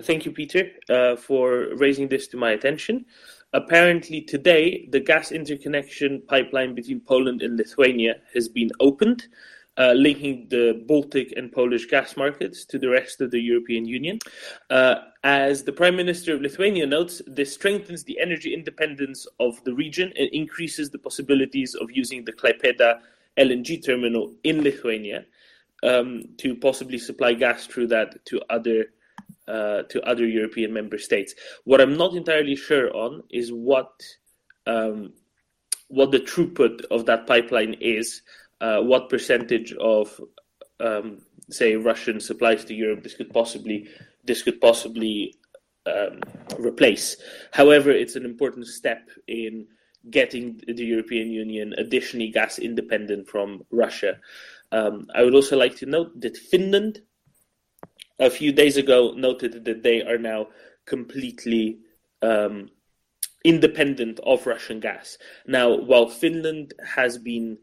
thank you, Peter, uh, for raising this to my attention. Apparently, today, the gas interconnection pipeline between Poland and Lithuania has been opened, uh, linking the Baltic and Polish gas markets to the rest of the European Union. Uh, as the Prime Minister of Lithuania notes, this strengthens the energy independence of the region and increases the possibilities of using the Klaipeda LNG terminal in Lithuania um, to possibly supply gas through that to other uh, to other European member states. What I'm not entirely sure on is what um, what the throughput of that pipeline is, uh, what percentage of um, say Russian supplies to Europe this could possibly this could possibly um, replace. However, it's an important step in getting the European Union additionally gas independent from Russia. Um, I would also like to note that Finland, a few days ago, noted that they are now completely um, independent of Russian gas. Now, while Finland has been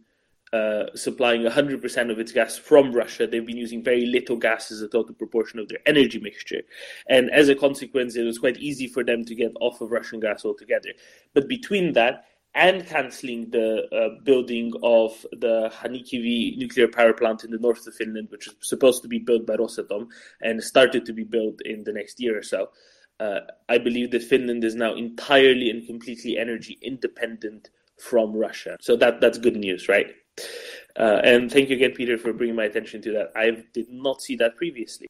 uh, supplying 100% of its gas from Russia. They've been using very little gas as a total proportion of their energy mixture. And as a consequence, it was quite easy for them to get off of Russian gas altogether. But between that and cancelling the uh, building of the Hanhikivi nuclear power plant in the north of Finland, which was supposed to be built by Rosatom and started to be built in the next year or so. Uh, I believe that Finland is now entirely and completely energy independent from Russia. So that that's good news, right? Uh, and thank you again, Peter, for bringing my attention to that. I did not see that previously.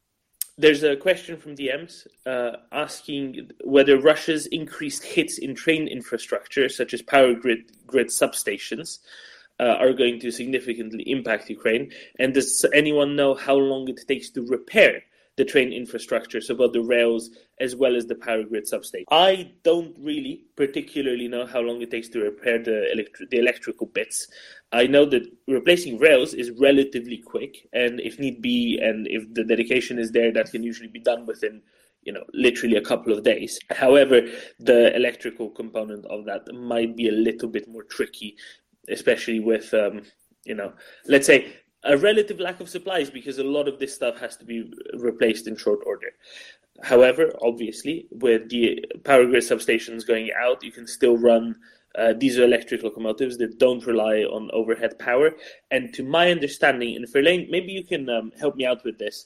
There's a question from DMs uh, asking whether Russia's increased hits in train infrastructure, such as power grid, grid substations, uh, are going to significantly impact Ukraine. And does anyone know how long it takes to repair the train infrastructure, so both the rails as well as the power grid substation. I don't really particularly know how long it takes to repair the, electri- the electrical bits. I know that replacing rails is relatively quick, and if need be, and if the dedication is there, that can usually be done within you know literally a couple of days however the electrical component of that might be a little bit more tricky especially with um, you know let's say a relative lack of supplies because a lot of this stuff has to be replaced in short order. However, obviously, with the power grid substations going out, you can still run uh, diesel electric locomotives that don't rely on overhead power. And to my understanding, in Verlaine, maybe you can um, help me out with this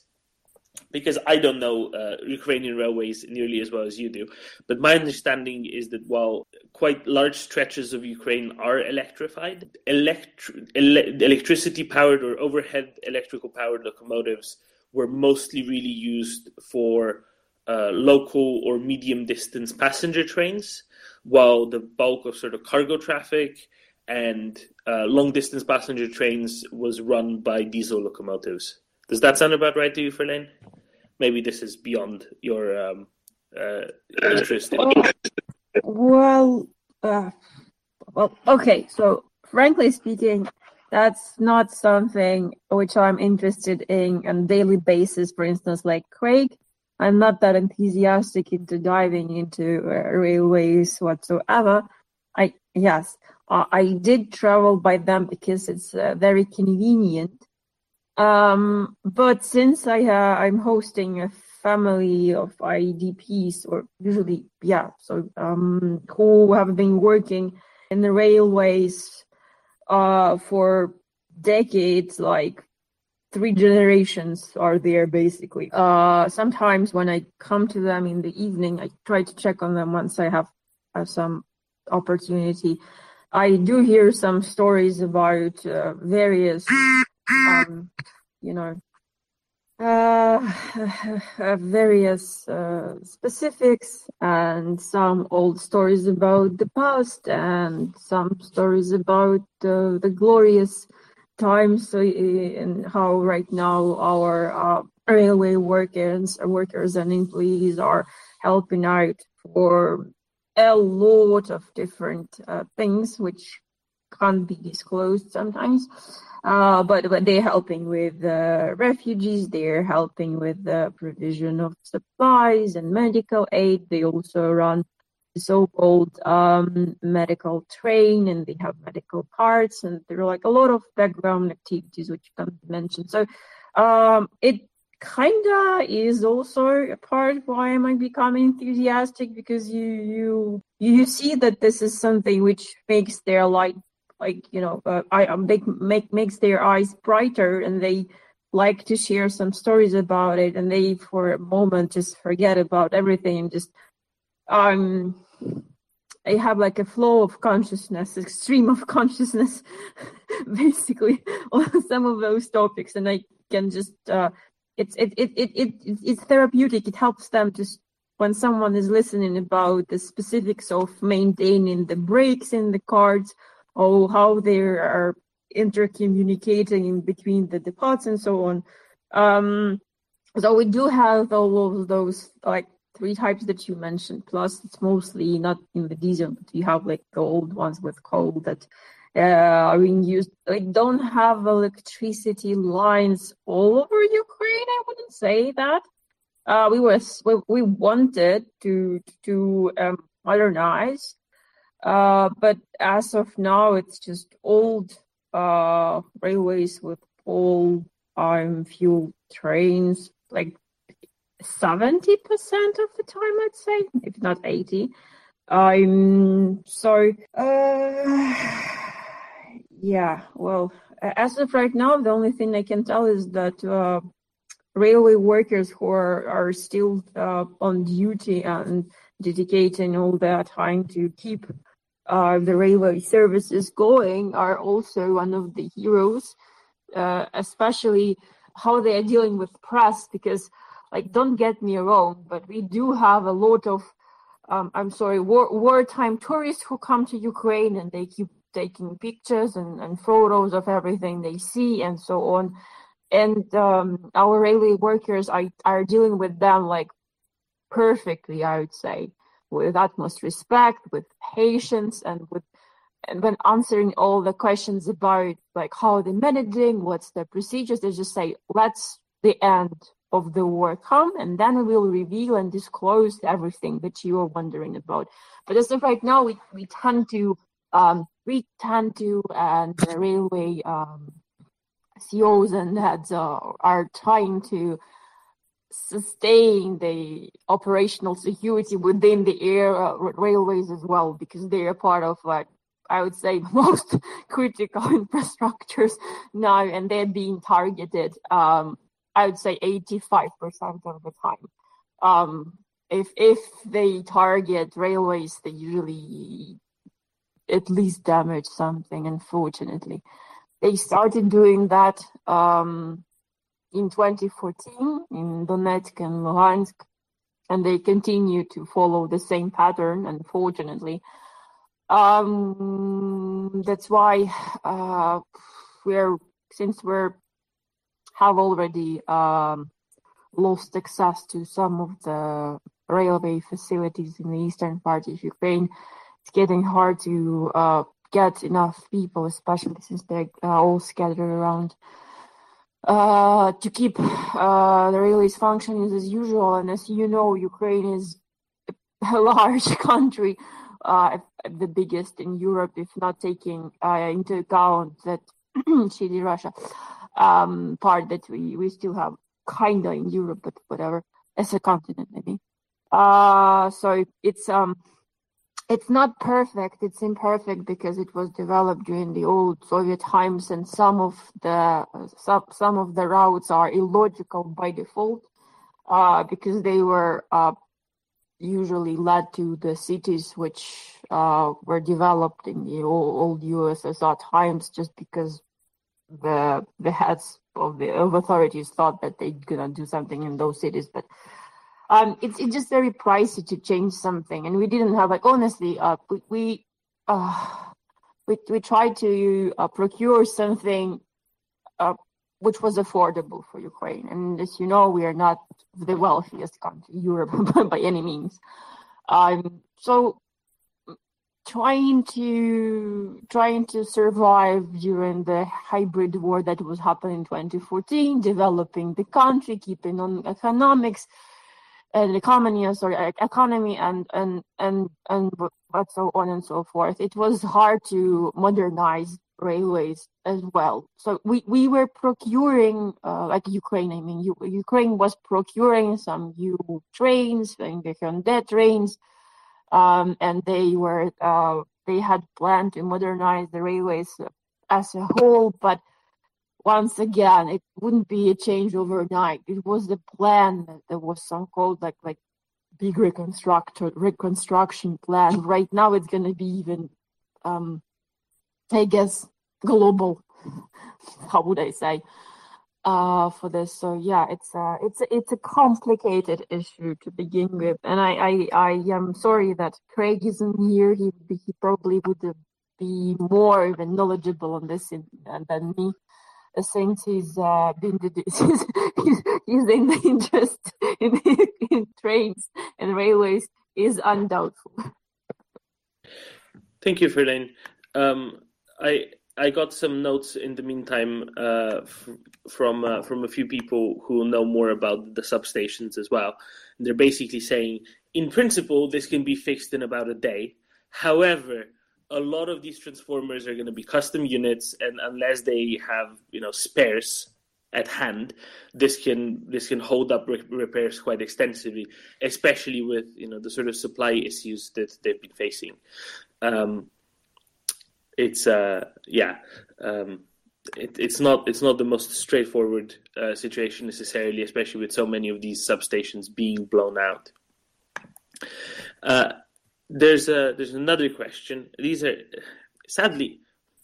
because I don't know uh, Ukrainian railways nearly as well as you do. But my understanding is that while quite large stretches of Ukraine are electrified, electri- ele- electricity powered or overhead electrical powered locomotives were mostly really used for uh, local or medium distance passenger trains, while the bulk of sort of cargo traffic and uh, long distance passenger trains was run by diesel locomotives. Does that sound about right to you, Verlaine? Maybe this is beyond your um, uh, interest. Well, uh, well, okay. So, frankly speaking, that's not something which I'm interested in on daily basis. For instance, like Craig, I'm not that enthusiastic into diving into uh, railways whatsoever. I yes, uh, I did travel by them because it's uh, very convenient um, but since I uh, I'm hosting a family of IDPs, or usually yeah, so um, who have been working in the railways uh, for decades, like three generations are there basically. Uh, sometimes when I come to them in the evening, I try to check on them once I have, have some opportunity. I do hear some stories about uh, various um, you know, uh, various uh, specifics and some old stories about the past and some stories about uh, the glorious times and how right now our uh, railway workers, workers and employees are helping out for a lot of different uh, things which can't be disclosed sometimes. Uh, but, but they're helping with uh, refugees, they're helping with the provision of supplies and medical aid. They also run the so-called um, medical train and they have medical carts and there are like a lot of background activities which you can mention. So um, it kinda is also a part why I might become enthusiastic because you you you see that this is something which makes their light like you know uh, I um, make make makes their eyes brighter and they like to share some stories about it and they for a moment just forget about everything and just um I have like a flow of consciousness, extreme of consciousness, basically on some of those topics, and I can just uh, it's it, it it it it's therapeutic. It helps them just when someone is listening about the specifics of maintaining the brakes in the cards or how they are intercommunicating between the depots and so on. Um, so we do have all of those like three types that you mentioned. Plus, it's mostly not in the diesel, but you have like the old ones with coal that uh, are being used. They don't have electricity lines all over Ukraine. I wouldn't say that. Uh, we were we, we wanted to to um, modernize, uh, but as of now, it's just old uh, railways with old um, fuel trains, like 70% of the time, I'd say, if not 80. Um, so, uh, yeah, well, as of right now, the only thing I can tell is that uh, railway workers who are, are still uh, on duty and dedicating all their time to keep uh, the railway services going are also one of the heroes, uh, especially how they are dealing with press because like don't get me wrong but we do have a lot of um, i'm sorry war, wartime tourists who come to ukraine and they keep taking pictures and, and photos of everything they see and so on. And um, our railway workers are, are dealing with them like perfectly i would say with utmost respect with patience and with and when answering all the questions about like how they're managing what's the procedures they just say let's the end of the war come and then we will reveal and disclose everything that you are wondering about. But as of right now, we, we tend to um, we tend to and the railway um, CEOs and heads uh, are trying to sustain the operational security within the air uh, railways as well because they are part of like I would say most critical infrastructures now and they're being targeted um, I would say 85% of the time. Um, if if they target railways, they usually at least damage something. Unfortunately, they started doing that um, in 2014 in Donetsk and Luhansk, and they continue to follow the same pattern. Unfortunately, um, that's why uh, we're since we're have already um, lost access to some of the railway facilities in the eastern part of Ukraine. It's getting hard to uh, get enough people, especially since they're uh, all scattered around, uh, to keep uh, the railways functioning as usual. And as you know, Ukraine is a large country, uh, the biggest in Europe, if not taking uh, into account that shitty Russia um, part that we, we still have kind of in Europe, but whatever, as a continent, maybe. Uh, so it's um, it's not perfect. It's imperfect because it was developed during the old Soviet times, and some of the some some of the routes are illogical by default, uh, because they were uh, usually led to the cities which uh, were developed in the old, old USSR times, just because the the heads of the of authorities thought that they're gonna do something in those cities, but um, it's it's just very pricey to change something, and we didn't have like honestly, uh, we we uh, we we tried to uh, procure something uh, which was affordable for Ukraine, and as you know, we are not the wealthiest country in Europe by any means. Um, so trying to trying to survive during the hybrid war that was happening in 2014 developing the country keeping on economics and economy sorry economy and and and and but so on and so forth it was hard to modernize railways as well. So we, we were procuring, uh, like Ukraine, I mean, U- Ukraine was procuring some new trains, the Hyundai trains, um, and they were uh, they had planned to modernize the railways as a whole, but once again, it wouldn't be a change overnight. It was the plan. There was some called like like big reconstruction reconstruction plan. Right now, it's going to be even, um, I guess, global. How would I say? Uh, for this, so yeah, it's a it's a, it's a complicated issue to begin with, and I I, I am sorry that Craig isn't here. He he probably would be more even knowledgeable on this in, than me since he's uh, been he's, he's in the interest in, in trains and railways is undoubtful. Thank you, Verlaine. Um, I I got some notes in the meantime uh, f- from uh, from a few people who know more about the substations as well. They're basically saying, in principle, this can be fixed in about a day. However, a lot of these transformers are going to be custom units, and unless they have you know spares at hand, this can this can hold up re- repairs quite extensively, especially with you know the sort of supply issues that they've been facing. Um, it's uh, yeah, um, it, it's not it's not the most straightforward uh, situation necessarily, especially with so many of these substations being blown out. Uh, there's a there's another question. These are sadly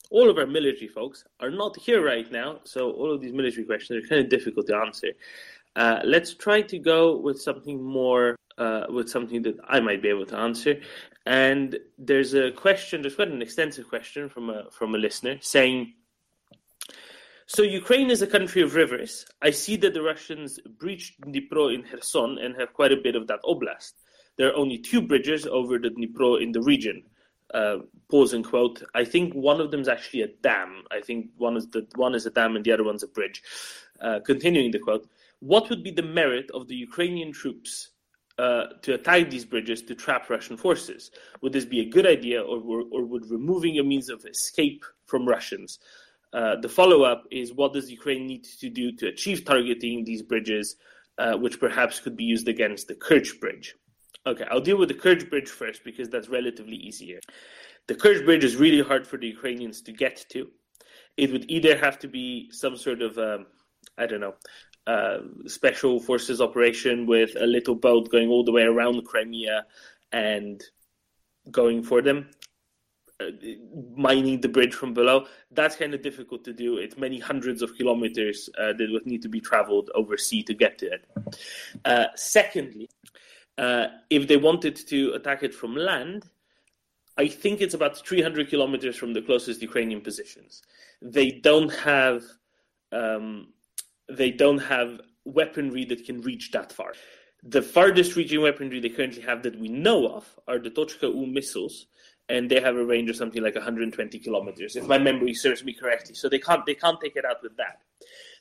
all of our military folks are not here right now, so all of these military questions are kind of difficult to answer. Uh, let's try to go with something more, uh, with something that I might be able to answer. And there's a question, there's quite an extensive question from a from a listener saying. So Ukraine is a country of rivers. I see that the Russians breached Dnipro in Kherson and have quite a bit of that oblast there are only two bridges over the Dnipro in the region. Uh, pause and quote. I think one of them is actually a dam. I think one is the one is a dam and the other one's a bridge. Uh, continuing the quote, what would be the merit of the Ukrainian troops uh, to attack these bridges to trap Russian forces? Would this be a good idea, or, or, would removing a means of escape from Russians? Uh, the follow up is what does Ukraine need to do to achieve targeting these bridges, uh, which perhaps could be used against the Kerch bridge? Okay, I'll deal with the Kerch Bridge first because that's relatively easier. The Kerch Bridge is really hard for the Ukrainians to get to. It would either have to be some sort of, um, I don't know, uh, special forces operation with a little boat going all the way around Crimea and going for them, uh, mining the bridge from below. That's kind of difficult to do. It's many hundreds of kilometers uh, that would need to be traveled over sea to get to it. Uh, secondly, uh, if they wanted to attack it from land, I think it's about 300 kilometers from the closest Ukrainian positions. They don't have um, they don't have weaponry that can reach that far. The farthest reaching weaponry they currently have that we know of are the Tochka U missiles, and they have a range of something like 120 kilometers, if my memory serves me correctly. So they can't they can't take it out with that.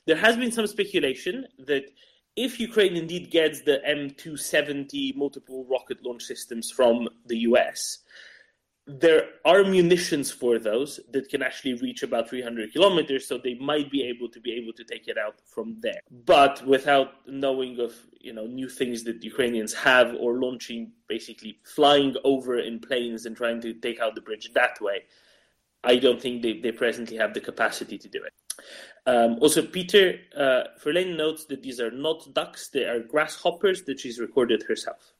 There has been some speculation that if Ukraine indeed gets the M270 multiple rocket launch systems from the US, there are munitions for those that can actually reach about 300 kilometers, so they might be able to be able to take it out from there. But without knowing of you know new things that Ukrainians have or launching, basically flying over in planes and trying to take out the bridge that way, I don't think they, they presently have the capacity to do it. Um, also, Peter uh, Verlaine notes that these are not ducks; they are grasshoppers that she's recorded herself.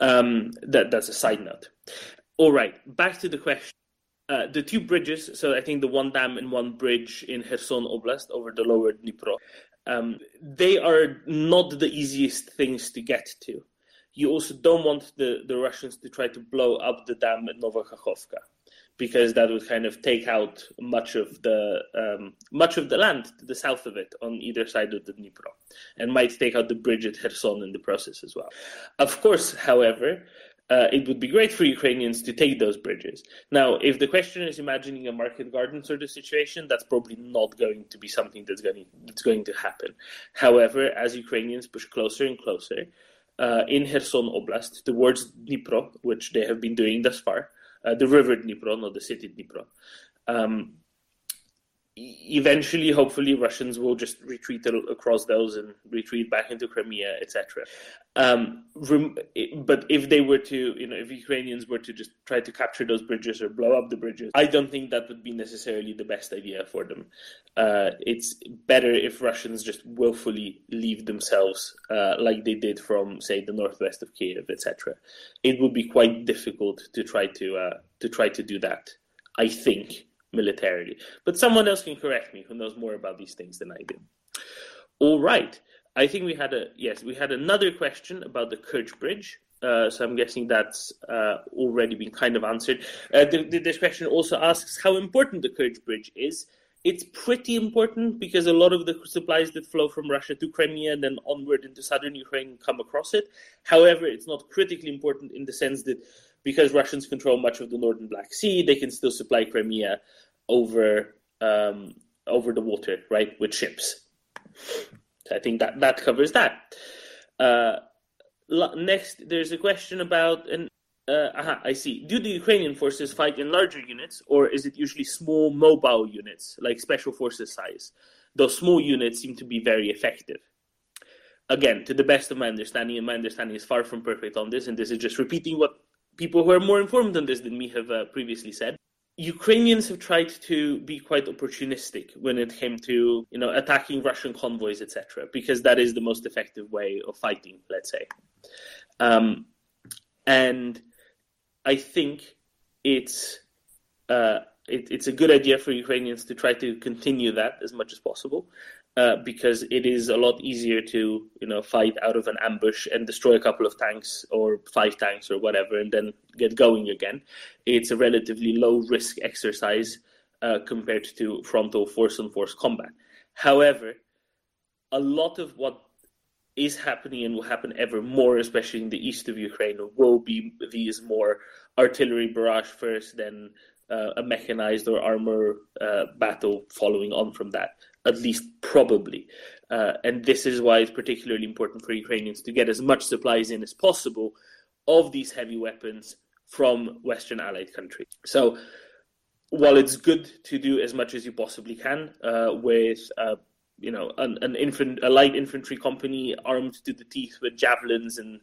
Um, that that's a side note. All right, back to the question. Uh, the two bridges, so I think the one dam and one bridge in Kherson Oblast over the lower Dnipro, um, they are not the easiest things to get to. You also don't want the, the Russians to try to blow up the dam at Novokakhovka because that would kind of take out much of the um, much of the land to the south of it on either side of the Dnipro, and might take out the bridge at Kherson in the process as well. Of course, however, uh, it would be great for Ukrainians to take those bridges. Now, if the question is imagining a market garden sort of situation, that's probably not going to be something that's going that's going to happen. However, as Ukrainians push closer and closer uh, in Kherson Oblast towards Dnipro, which they have been doing thus far, the river Dnipro, not the city Dnipro. Um, eventually, hopefully, Russians will just retreat across those and retreat back into Crimea, etc. Um, but if they were to, you know, if Ukrainians were to just try to capture those bridges or blow up the bridges, I don't think that would be necessarily the best idea for them. Uh, it's better if Russians just willfully leave themselves, uh, like they did from, say, the northwest of Kiev, etc. It would be quite difficult to try to uh, to try to do that. I think militarily. But someone else can correct me who knows more about these things than I do. All right. I think we had a yes, we had another question about the Kerch Bridge. Uh, so I'm guessing that's uh, already been kind of answered. Uh, the, the, this question also asks how important the Kerch Bridge is. It's pretty important because a lot of the supplies that flow from Russia to Crimea and then onward into southern Ukraine come across it. However, it's not critically important in the sense that because Russians control much of the northern Black Sea, they can still supply Crimea over um, over the water, right, with ships. So I think that that covers that. Uh, next, there's a question about an. Uh, aha, I see. Do the Ukrainian forces fight in larger units, or is it usually small mobile units, like special forces size? Those small units seem to be very effective again, to the best of my understanding, and my understanding is far from perfect on this, and this is just repeating what people who are more informed on this than me have uh, previously said. Ukrainians have tried to be quite opportunistic when it came to, you know, attacking Russian convoys, etc., because that is the most effective way of fighting, let's say. Um, and I think it's uh, it, it's a good idea for Ukrainians to try to continue that as much as possible. Uh, because it is a lot easier to you know fight out of an ambush and destroy a couple of tanks or five tanks or whatever and then get going again. It's a relatively low risk exercise uh, compared to frontal force on force combat. However, a lot of what is happening and will happen ever more, especially in the east of Ukraine, will be these more artillery barrage first, then uh, a mechanized or armor uh, battle following on from that at least probably. Uh, and this is why it's particularly important for Ukrainians to get as much supplies in as possible of these heavy weapons from Western allied countries. So while it's good to do as much as you possibly can uh, with, uh, you know, an, an infant, a light infantry company armed to the teeth with javelins and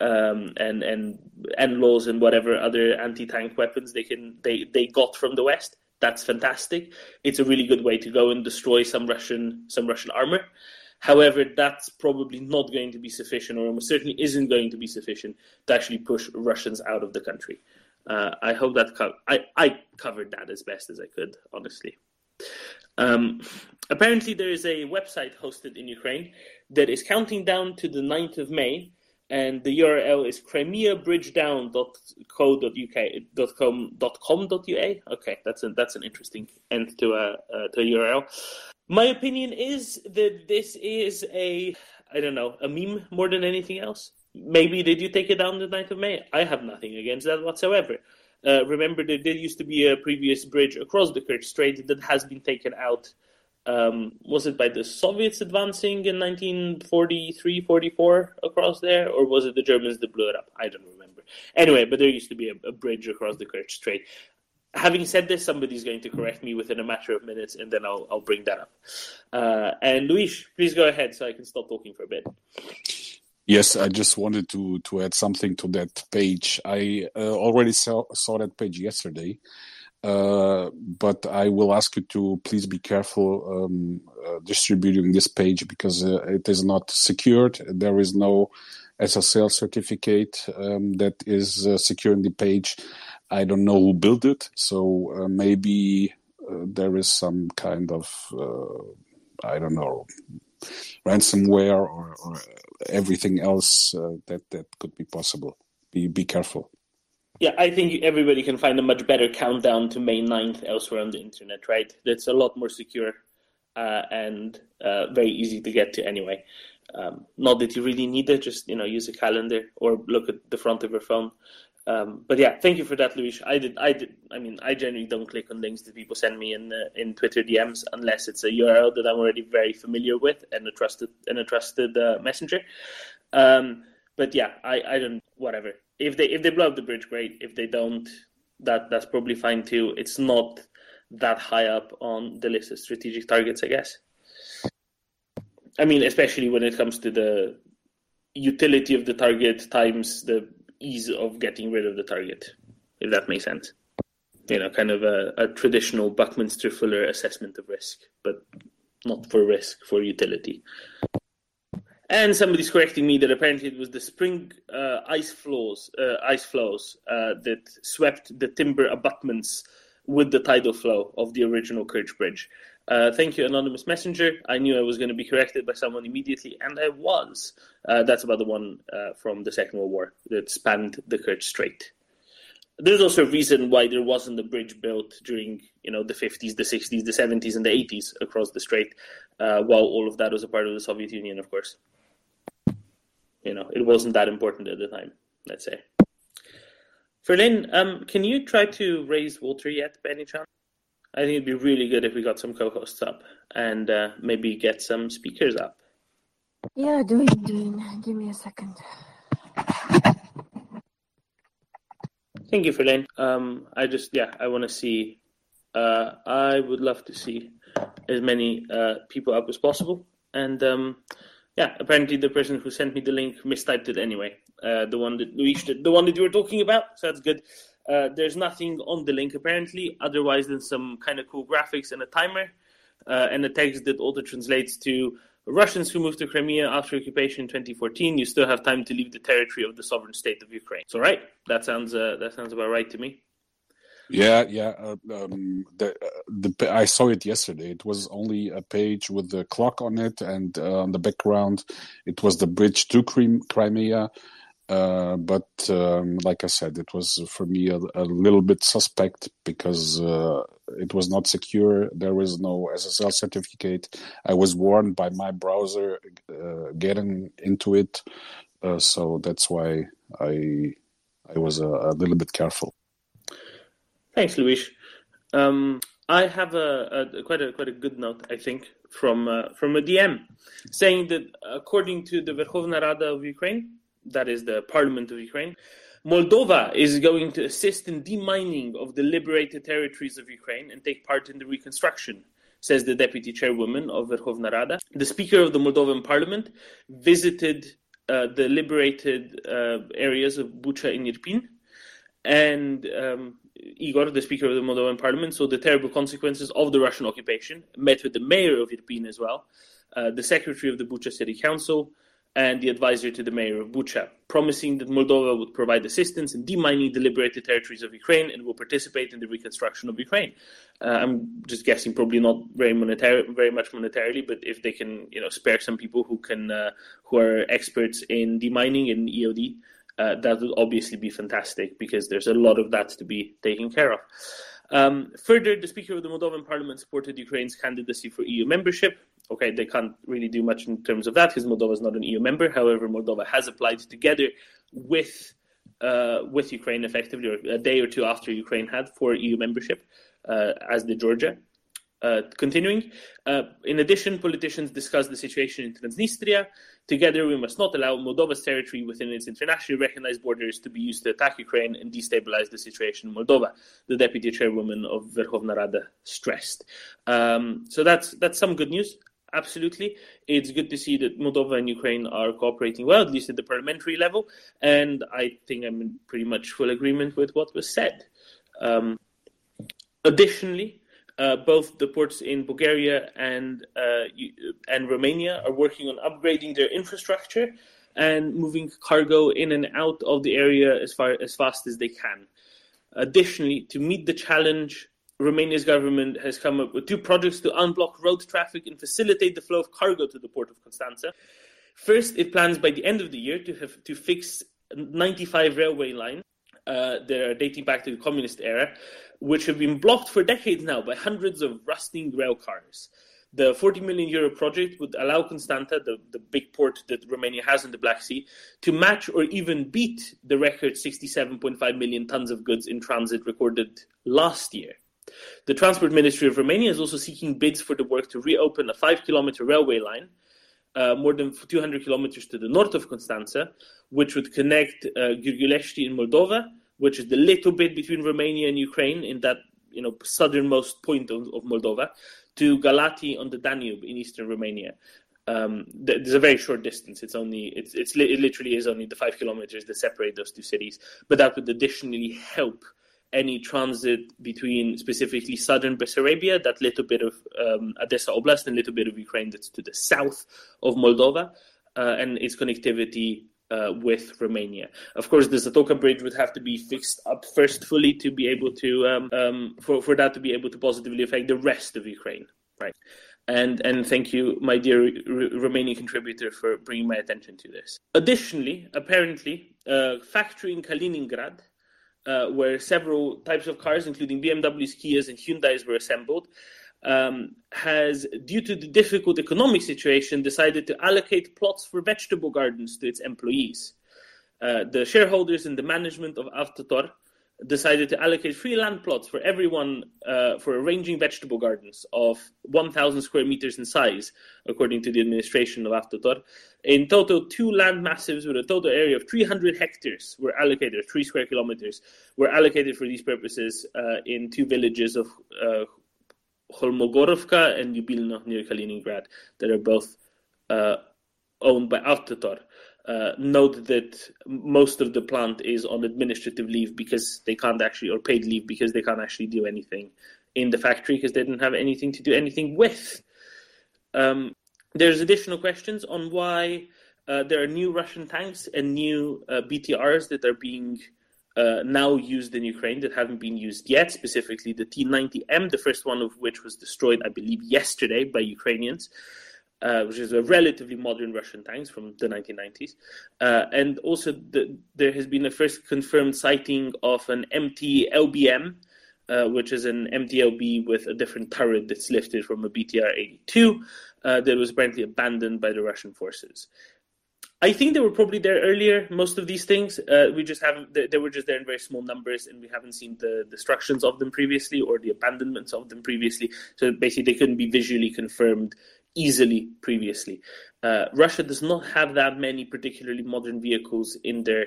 um, and and NLAWs and whatever other anti-tank weapons they can they, they got from the West, that's fantastic. It's a really good way to go and destroy some Russian some Russian armor. However, that's probably not going to be sufficient, or almost certainly isn't going to be sufficient to actually push Russians out of the country. Uh, I hope that co- I I covered that as best as I could, honestly. Um, apparently, there is a website hosted in Ukraine that is counting down to the 9th of May and the URL is crimeabridgedown.co.uk.com.com.ua. Okay, that's a, that's an interesting end to a uh, to a URL. My opinion is that this is a I don't know a meme more than anything else. Maybe they do take it down the 9th of May. I have nothing against that whatsoever. Uh, remember, there did used to be a previous bridge across the Kerch Strait that has been taken out um, was it by the Soviets advancing in 1943, 44 across there, or was it the Germans that blew it up? I don't remember. Anyway, but there used to be a, a bridge across the Kerch Strait. Having said this, somebody's going to correct me within a matter of minutes, and then I'll, I'll bring that up. Uh, and Luis, please go ahead so I can stop talking for a bit. Yes, I just wanted to to add something to that page. I uh, already saw saw that page yesterday, uh, but I will ask you to please be careful um, uh, distributing this page because uh, it is not secured. There is no SSL certificate um, that is uh, securing the page. I don't know who built it, so uh, maybe there is some kind of I don't know ransomware or, or everything else that that could be possible. Be be careful. Yeah, I think everybody can find a much better countdown to May 9th elsewhere on the internet, right? That's a lot more secure uh, and uh, very easy to get to anyway. Um, not that you really need it, just you know, use a calendar or look at the front of your phone. Um, but yeah, thank you for that, Luis. I did, I did. I mean, I generally don't click on links that people send me in uh, in Twitter DMs unless it's a URL that I'm already very familiar with and a trusted and a trusted uh, messenger. Um, but yeah, I, I don't whatever if they if they blow up the bridge, great. If they don't, that that's probably fine too. It's not that high up on the list of strategic targets, I guess. I mean, especially when it comes to the utility of the target times the ease of getting rid of the target, if that makes sense. You know, kind of a, a traditional Buckminster Fuller assessment of risk, but not for risk, for utility. And somebody's correcting me that apparently it was the spring uh, ice flows, uh, ice flows uh, that swept the timber abutments with the tidal flow of the original Kerch Bridge. Uh, thank you, anonymous messenger. I knew I was going to be corrected by someone immediately, and I was. Uh, that's about the one uh, from the Second World War that spanned the Kerch Strait. There's also a reason why there wasn't a bridge built during, you know, the 50s, the 60s, the 70s, and the 80s across the strait, while all of that was a part of the Soviet Union, of course you know, it wasn't that important at the time, let's say. Verlaine, um, can you try to raise Walter yet, by any chance? I think it'd be really good if we got some co-hosts up and uh, maybe get some speakers up. Yeah, doing, doing. Give me a second. Thank you, Verlaine. Um, I just, yeah, I want to see. Uh, I would love to see as many uh, people up as possible, and um, yeah, apparently the person who sent me the link mistyped it anyway. Uh, the one that Luis, the one that you were talking about. So that's good. Uh, there's nothing on the link apparently, otherwise than some kind of cool graphics and a timer, uh, and a text that auto translates to Russians who moved to Crimea after occupation in 2014. You still have time to leave the territory of the sovereign state of Ukraine. So right, that sounds uh, that sounds about right to me. Yeah, yeah. Uh, um, the, uh, the I saw it yesterday. It was only a page with the clock on it, and uh, on the background, it was the bridge to Crimea. Uh, but um, like I said, it was for me a, a little bit suspect because uh, it was not secure. There was no SSL certificate. I was warned by my browser uh, getting into it, so that's why I I was a, a little bit careful. Thanks, Luis. Um, I have a, a, quite a quite a good note, I think, from uh, from a DM, saying that according to the Verkhovna Rada of Ukraine, that is the Parliament of Ukraine, Moldova is going to assist in demining of the liberated territories of Ukraine and take part in the reconstruction, says the deputy chairwoman of Verkhovna Rada. The speaker of the Moldovan Parliament visited uh, the liberated uh, areas of Bucha and Irpin and um, Igor, the Speaker of the Moldovan Parliament, saw the terrible consequences of the Russian occupation, met with the mayor of Irpin as well, uh, the secretary of the Bucha City Council, and the advisor to the mayor of Bucha, promising that Moldova would provide assistance in demining the liberated territories of Ukraine and will participate in the reconstruction of Ukraine. Uh, I'm just guessing, probably not very monetary, very much monetarily, but if they can, you know, spare some people who can, uh, who are experts in demining and EOD, uh, that would obviously be fantastic because there's a lot of that to be taken care of. Um, further, the Speaker of the Moldovan Parliament supported Ukraine's candidacy for EU membership. Okay, they can't really do much in terms of that because Moldova is not an EU member. However, Moldova has applied together with uh, with Ukraine effectively, a day or two after Ukraine had for EU membership, uh, as did Georgia. Uh, continuing, uh, in addition, politicians discussed the situation in Transnistria. Together, we must not allow Moldova's territory within its internationally recognized borders to be used to attack Ukraine and destabilize the situation in Moldova, the deputy chairwoman of Verkhovna Rada stressed. Um, so that's that's some good news. Absolutely, it's good to see that Moldova and Ukraine are cooperating well, at least at the parliamentary level. And I think I'm in pretty much full agreement with what was said. Um, additionally, uh, both the ports in Bulgaria and uh, and Romania are working on upgrading their infrastructure and moving cargo in and out of the area as far as fast as they can. Additionally, to meet the challenge, Romania's government has come up with two projects to unblock road traffic and facilitate the flow of cargo to the port of Constanța. First, it plans by the end of the year to have to fix 95 railway lines uh, that are dating back to the communist era, which have been blocked for decades now by hundreds of rusting rail cars. The 40 million euro project would allow Constanta, the, the big port that Romania has in the Black Sea, to match or even beat the record 67.5 million tons of goods in transit recorded last year. The Transport Ministry of Romania is also seeking bids for the work to reopen a five kilometer railway line, uh, more than 200 kilometers to the north of Constanța, which would connect uh, in Moldova which is the little bit between Romania and Ukraine in that you know southernmost point of, of Moldova, to Galati on the Danube in eastern Romania. Um, there's a very short distance. It's only it's, it's it literally is only the five kilometers that separate those two cities. But that would additionally help any transit between specifically southern Bessarabia, that little bit of um, Odessa Oblast, and a little bit of Ukraine that's to the south of Moldova, uh, and its connectivity uh, with Romania. Of course, the Zatoka bridge would have to be fixed up first fully to be able to um, um, for for that to be able to positively affect the rest of Ukraine, right? And and thank you, my dear R- Romanian contributor, for bringing my attention to this. Additionally, apparently, a factory in Kaliningrad, uh, where several types of cars, including BMWs, Kias, and Hyundai's, were assembled, um, has, due to the difficult economic situation, decided to allocate plots for vegetable gardens to its employees. Uh, the shareholders and the management of Avtotor decided to allocate free land plots for everyone uh, for arranging vegetable gardens of 1,000 square meters in size, according to the administration of Avtotor. In total, two land massives with a total area of 300 hectares were allocated, three square kilometers, were allocated for these purposes uh, in two villages of uh, Holmogorovka and Yubilno near Kaliningrad that are both uh, owned by Avtotor. Uh, note that most of the plant is on administrative leave because they can't actually, or paid leave because they can't actually do anything in the factory because they didn't have anything to do anything with. Um, there's additional questions on why uh, there are new Russian tanks and new uh, BTRs that are being uh, now used in Ukraine that haven't been used yet, specifically the T 90M, the first one of which was destroyed, I believe, yesterday by Ukrainians. Uh, which is a relatively modern Russian tanks from the 1990s. Uh, and also, the, there has been a first confirmed sighting of an MT LBM, uh, which is an MTLB with a different turret that's lifted from a BTR 82 uh, that was apparently abandoned by the Russian forces. I think they were probably there earlier. Most of these things, uh, we just haven't. They, they, were just there in very small numbers, and we haven't seen the destructions of them previously or the abandonments of them previously. So basically, they couldn't be visually confirmed easily previously. Uh, Russia does not have that many particularly modern vehicles in their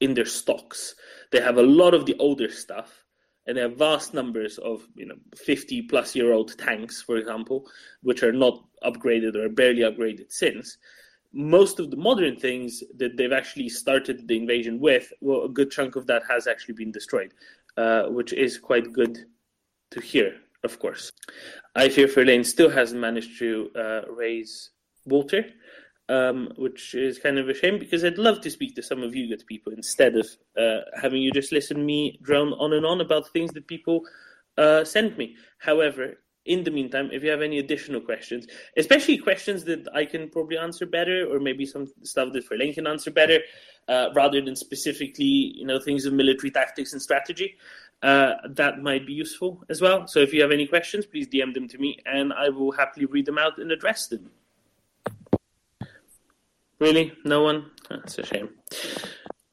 in their stocks. They have a lot of the older stuff, and they have vast numbers of you know 50 plus year old tanks, for example, which are not upgraded or barely upgraded since most of the modern things that they've actually started the invasion with, well, a good chunk of that has actually been destroyed, uh, which is quite good to hear, of course. I fear Verlaine still hasn't managed to uh, raise Walter, um, which is kind of a shame because I'd love to speak to some of you good people instead of uh, having you just listen me drone on and on about things that people uh, send me. However, in the meantime, if you have any additional questions, especially questions that I can probably answer better, or maybe some stuff that Verlaine can answer better, uh, rather than specifically, you know, things of military tactics and strategy, uh, that might be useful as well. So if you have any questions, please DM them to me, and I will happily read them out and address them. Really? No one? That's a shame.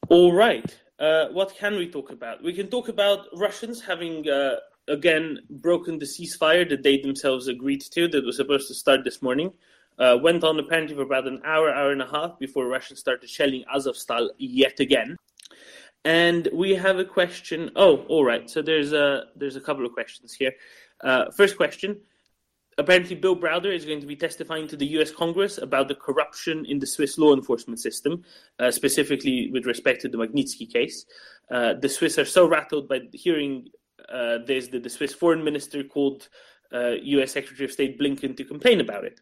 All right. Uh, what can we talk about? We can talk about Russians having uh, again broken the ceasefire that they themselves agreed to that was supposed to start this morning. Uh, went on apparently for about an hour, hour and a half before Russians started shelling Azovstal yet again. And we have a question. Oh, all right. So there's a there's a couple of questions here. Uh, first question. Apparently, Bill Browder is going to be testifying to the U.S. Congress about the corruption in the Swiss law enforcement system, uh, specifically with respect to the Magnitsky case. Uh, the Swiss are so rattled by hearing uh, there's the, the, Swiss foreign minister called uh, U.S. Secretary of State Blinken to complain about it.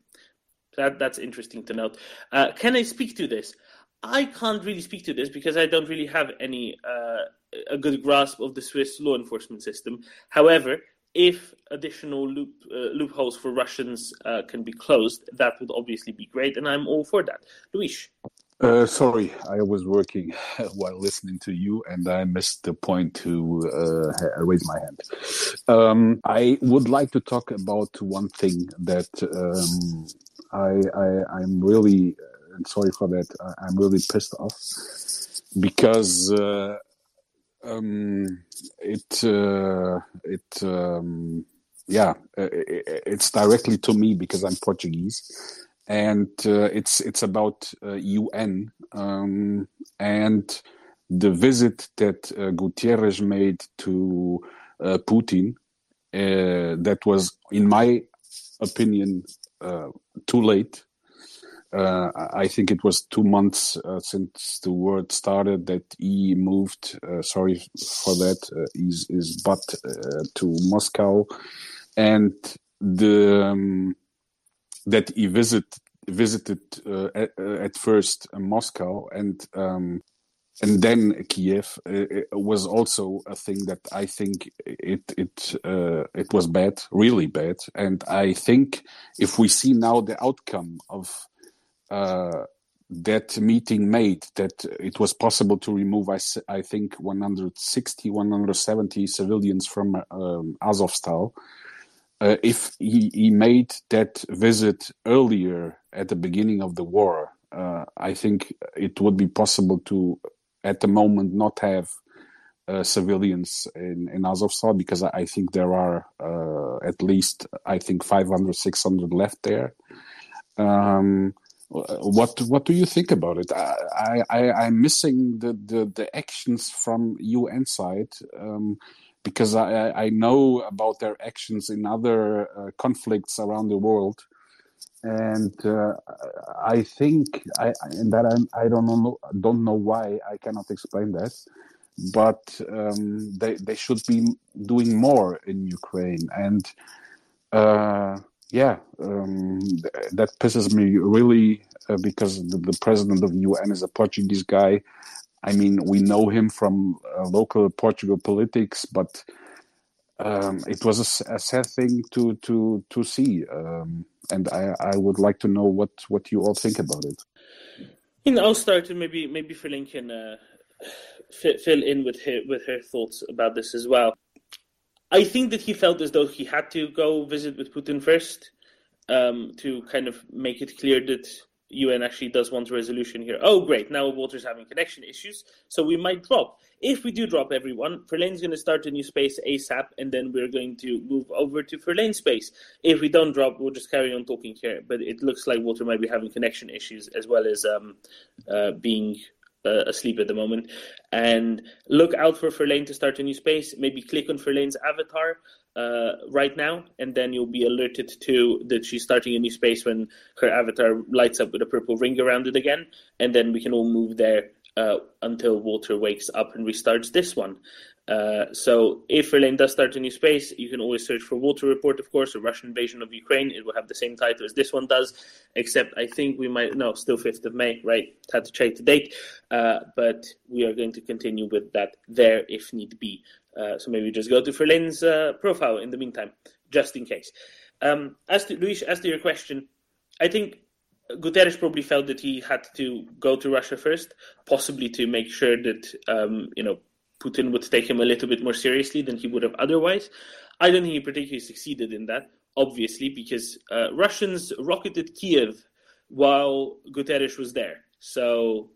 That, that's interesting to note. Uh, can I speak to this? I can't really speak to this because I don't really have any uh, a good grasp of the Swiss law enforcement system. However, if additional loop, uh, loopholes for Russians can be closed, that would obviously be great, and I'm all for that. Luis. Uh, sorry, I was working while listening to you, and I missed the point to uh, raise my hand. Um, I would like to talk about one thing that um, I, I am really and sorry for that. I, am really pissed off because uh, um, it uh, it um, yeah it, it's directly to me because I'm Portuguese and uh, it's it's about uh, UN um, and the visit that uh, Guterres made to uh, Putin uh, that was, in my opinion, uh, too late. Uh, I think it was two months uh, since the war started that he moved. Uh, sorry for that. Uh, his, his butt to Moscow, and the um, that he visit, visited at, at, first Moscow and um, and then Kiev uh, was also a thing that I think it it uh, it was bad, really bad. And I think if we see now the outcome of uh, that meeting made, that it was possible to remove, I, I think, 160, 170 civilians from um, Azovstal. Uh, if he, he made that visit earlier at the beginning of the war, uh, I think it would be possible to at the moment not have uh, civilians in, in Azovstal because I, I think there are uh, at least I think 500 600 left there. Um, what what do you think about it? I, I I'm missing the, the, the actions from UN side. Um, because I, I know about their actions in other uh, conflicts around the world and uh, I think I and that I'm, I don't know don't know why I cannot explain that, but um, they they should be doing more in Ukraine, and uh, yeah, um, that pisses me really uh, because the, the, president of the UN is a Portuguese guy. I mean, we know him from uh, local Portugal politics, but um, it was a, a, sad thing to to to see. Um, and I, I would like to know what, what you all think about it. You know, I'll start and maybe maybe Verlaine can uh, fill in with her with her thoughts about this as well. I think that he felt as though he had to go visit with Putin first um, to kind of make it clear that UN actually does want a resolution here. Oh, great! Now Walter's having connection issues, so we might drop. If we do drop everyone, Verlaine's going to start a new space ASAP, and then we're going to move over to Verlaine space. If we don't drop, we'll just carry on talking here. But it looks like water might be having connection issues as well as um, uh, being uh, asleep at the moment. And look out for Verlaine to start a new space. Maybe click on Verlaine's avatar uh, right now, and then you'll be alerted to that she's starting a new space when her avatar lights up with a purple ring around it again. And then we can all move there uh, until Walter wakes up and restarts this one. Uh, so if Verlaine does start a new space, you can always search for Walter Report, of course, a Russian invasion of Ukraine. It will have the same title as this one does, except I think we might, no, still 5th of May, right? Had to check the date. Uh, but we are going to continue with that there if need be. Uh, so maybe just go to Verlaine's uh, profile in the meantime, just in case. Um, as to Luis, as to your question, I think Guterres probably felt that he had to go to Russia first, possibly to make sure that um, you know Putin would take him a little bit more seriously than he would have otherwise. I don't think he particularly succeeded in that, obviously, because uh, Russians rocketed Kiev while Guterres was there. So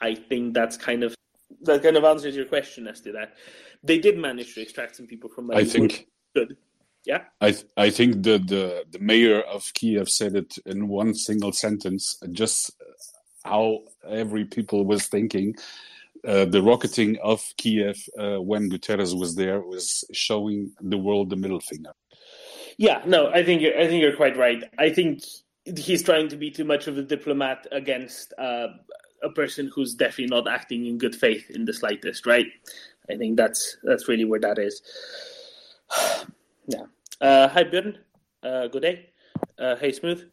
I think that's kind of that kind of answers your question as to that. They did manage to extract some people from. I think good. Yeah. I th- I think the, the the mayor of Kiev said it in one single sentence, just how every people was thinking uh, the rocketing of Kiev uh, when Guterres was there was showing the world the middle finger. Yeah, no, I think you're, I think you're quite right. I think he's trying to be too much of a diplomat against uh, a person who's definitely not acting in good faith in the slightest. Right? I think that's that's really where that is. yeah. Uh, hi, Björn. Uh, good day. hey, Smooth.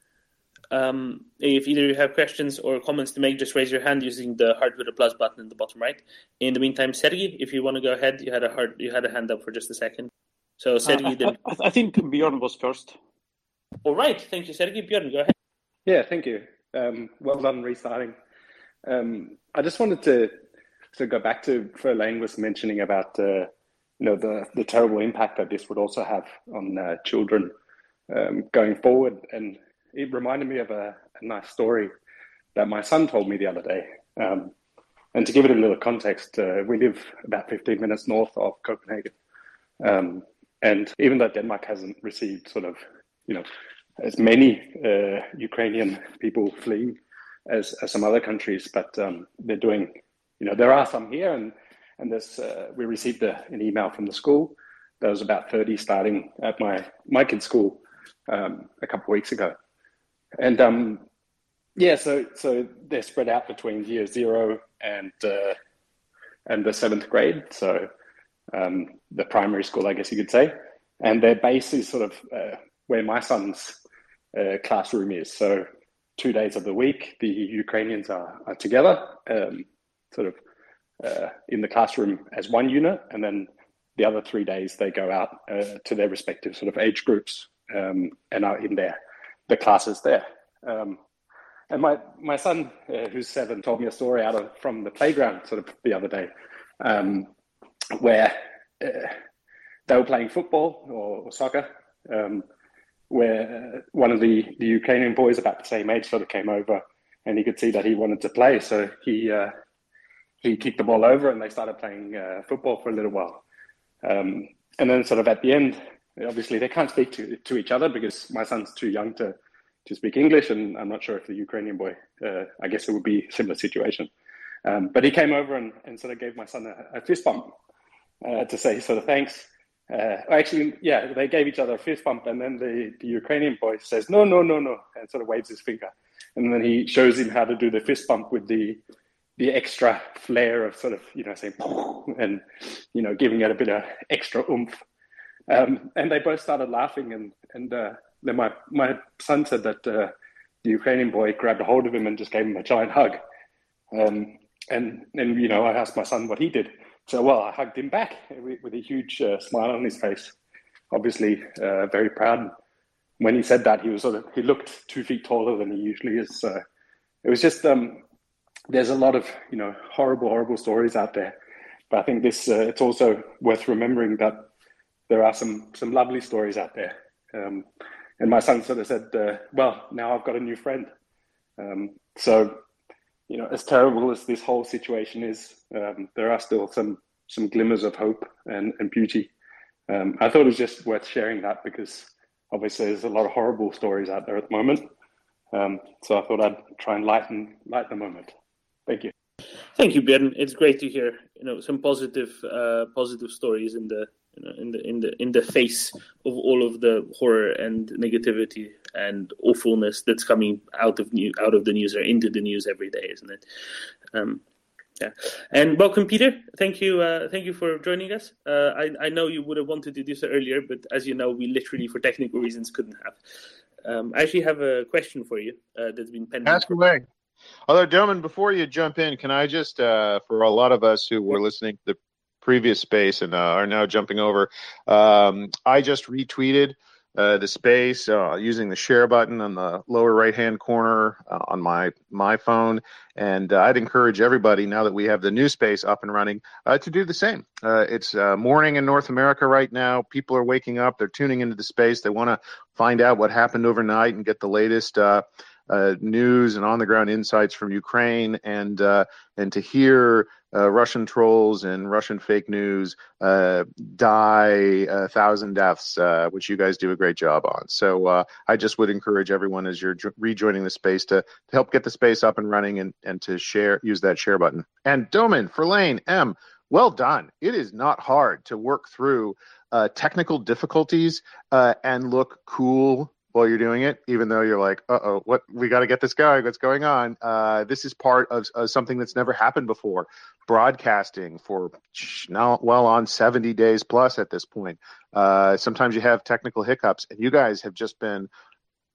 Um, if either you have questions or comments to make, just raise your hand using the heart with a plus button in the bottom right. In the meantime, Sergi, if you want to go ahead, you had a heart, you had a hand up for just a second. So Sergi, uh, I, then... I, think Bjorn was first. All right, thank you, Sergi. Bjorn, go ahead. Yeah, thank you. Um, well done restarting. Um, I just wanted to to go back to Verlaine was mentioning about uh, you know the the terrible impact that this would also have on uh, children um, going forward and it reminded me of a, a, nice story that my son told me the other day. Um, and to give it a little context, uh, we live about 15 minutes north of Copenhagen. Um, and even though Denmark hasn't received sort of, you know, as many uh, Ukrainian people fleeing as, as some other countries, but um, they're doing, you know, there are some here, and and this uh, we received a, an email from the school there was about 30 starting at my my kid's school um, a couple of weeks ago, and um, yeah, so so they're spread out between year zero and uh, and the seventh grade, so um, the primary school, I guess you could say, and their base is sort of uh, where my son's uh, classroom is. So two days of the week, the Ukrainians are, are together, um, sort of uh, in the classroom as one unit, and then the other three days they go out uh, to their respective sort of age groups um, and are in their the classes there. Um, and my my son, uh, who's seven, told me a story out of from the playground sort of the other day, um, where uh, they were playing football or, or soccer, um, where one of the the Ukrainian boys about the same age sort of came over, and he could see that he wanted to play, so he uh, he kicked the ball over, and they started playing uh, football for a little while. Um, and then, sort of at the end, obviously they can't speak to, to each other because my son's too young to, to speak English, and I'm not sure if the Ukrainian boy, uh, I guess it would be a similar situation. Um, but he came over and, and sort of gave my son a, a fist bump uh, to say sort of thanks. Uh, actually, yeah, they gave each other a fist bump, and then the, the Ukrainian boy says, no, no, no, no, and sort of waves his finger. And then he shows him how to do the fist bump with the the extra flair of sort of you know saying and you know giving it a bit of extra oomph. Um, and they both started laughing, and and uh, then my my son said that uh, the Ukrainian boy grabbed a hold of him and just gave him a giant hug. Um, and and you know I asked my son what he did. So well, I hugged him back with, with a huge uh, smile on his face, obviously uh, very proud. When he said that, he was sort of he looked two feet taller than he usually is. So it was just um, there's a lot of you know horrible, horrible stories out there. But I think this uh, it's also worth remembering that there are some some lovely stories out there. Um, and my son sort of said, uh, "Well, now I've got a new friend." Um, so, you know, as terrible as this whole situation is, um, there are still some some glimmers of hope and, and beauty. Um, I thought it was just worth sharing that because obviously there's a lot of horrible stories out there at the moment. Um, so I thought I'd try and lighten lighten the moment. Thank you. Thank you, Björn. It's great to hear you know some positive uh, positive stories in the you know, in the in the in the face of all of the horror and negativity and awfulness that's coming out of new out of the news or into the news every day, isn't it? Um, yeah, and welcome, Peter. Thank you, uh, thank you for joining us. Uh, I, I know you would have wanted to do so earlier, but as you know, we literally, for technical reasons, couldn't have. Um, I actually have a question for you uh, that's been pending. Ask away. Although, gentlemen, before you jump in, can I just, uh, for a lot of us who were listening to the previous space and uh, are now jumping over, um, I just retweeted uh, the space uh, using the share button on the lower right hand corner uh, on my my phone, and uh, I'd encourage everybody now that we have the new space up and running to do the same. it's morning in North America right now. People are waking up. They're tuning into the space. They want to find out what happened overnight and get the latest uh, news and on the ground insights from Ukraine, and uh, and to hear uh, Russian trolls and Russian fake news uh, die a thousand deaths, uh, which you guys do a great job on. So uh, I just would encourage everyone as you're jo- rejoining the space to, to, help get the space up and running and and to share use that share button. And Doman, Lane M, well done. It is not hard to work through. technical difficulties and look cool while you're doing it, even though you're like, uh oh, what we got to get this going. What's going on? Uh, this is part of something that's never happened before. Broadcasting for now, well on 70 days plus at this point. Uh, sometimes you have technical hiccups, and you guys have just been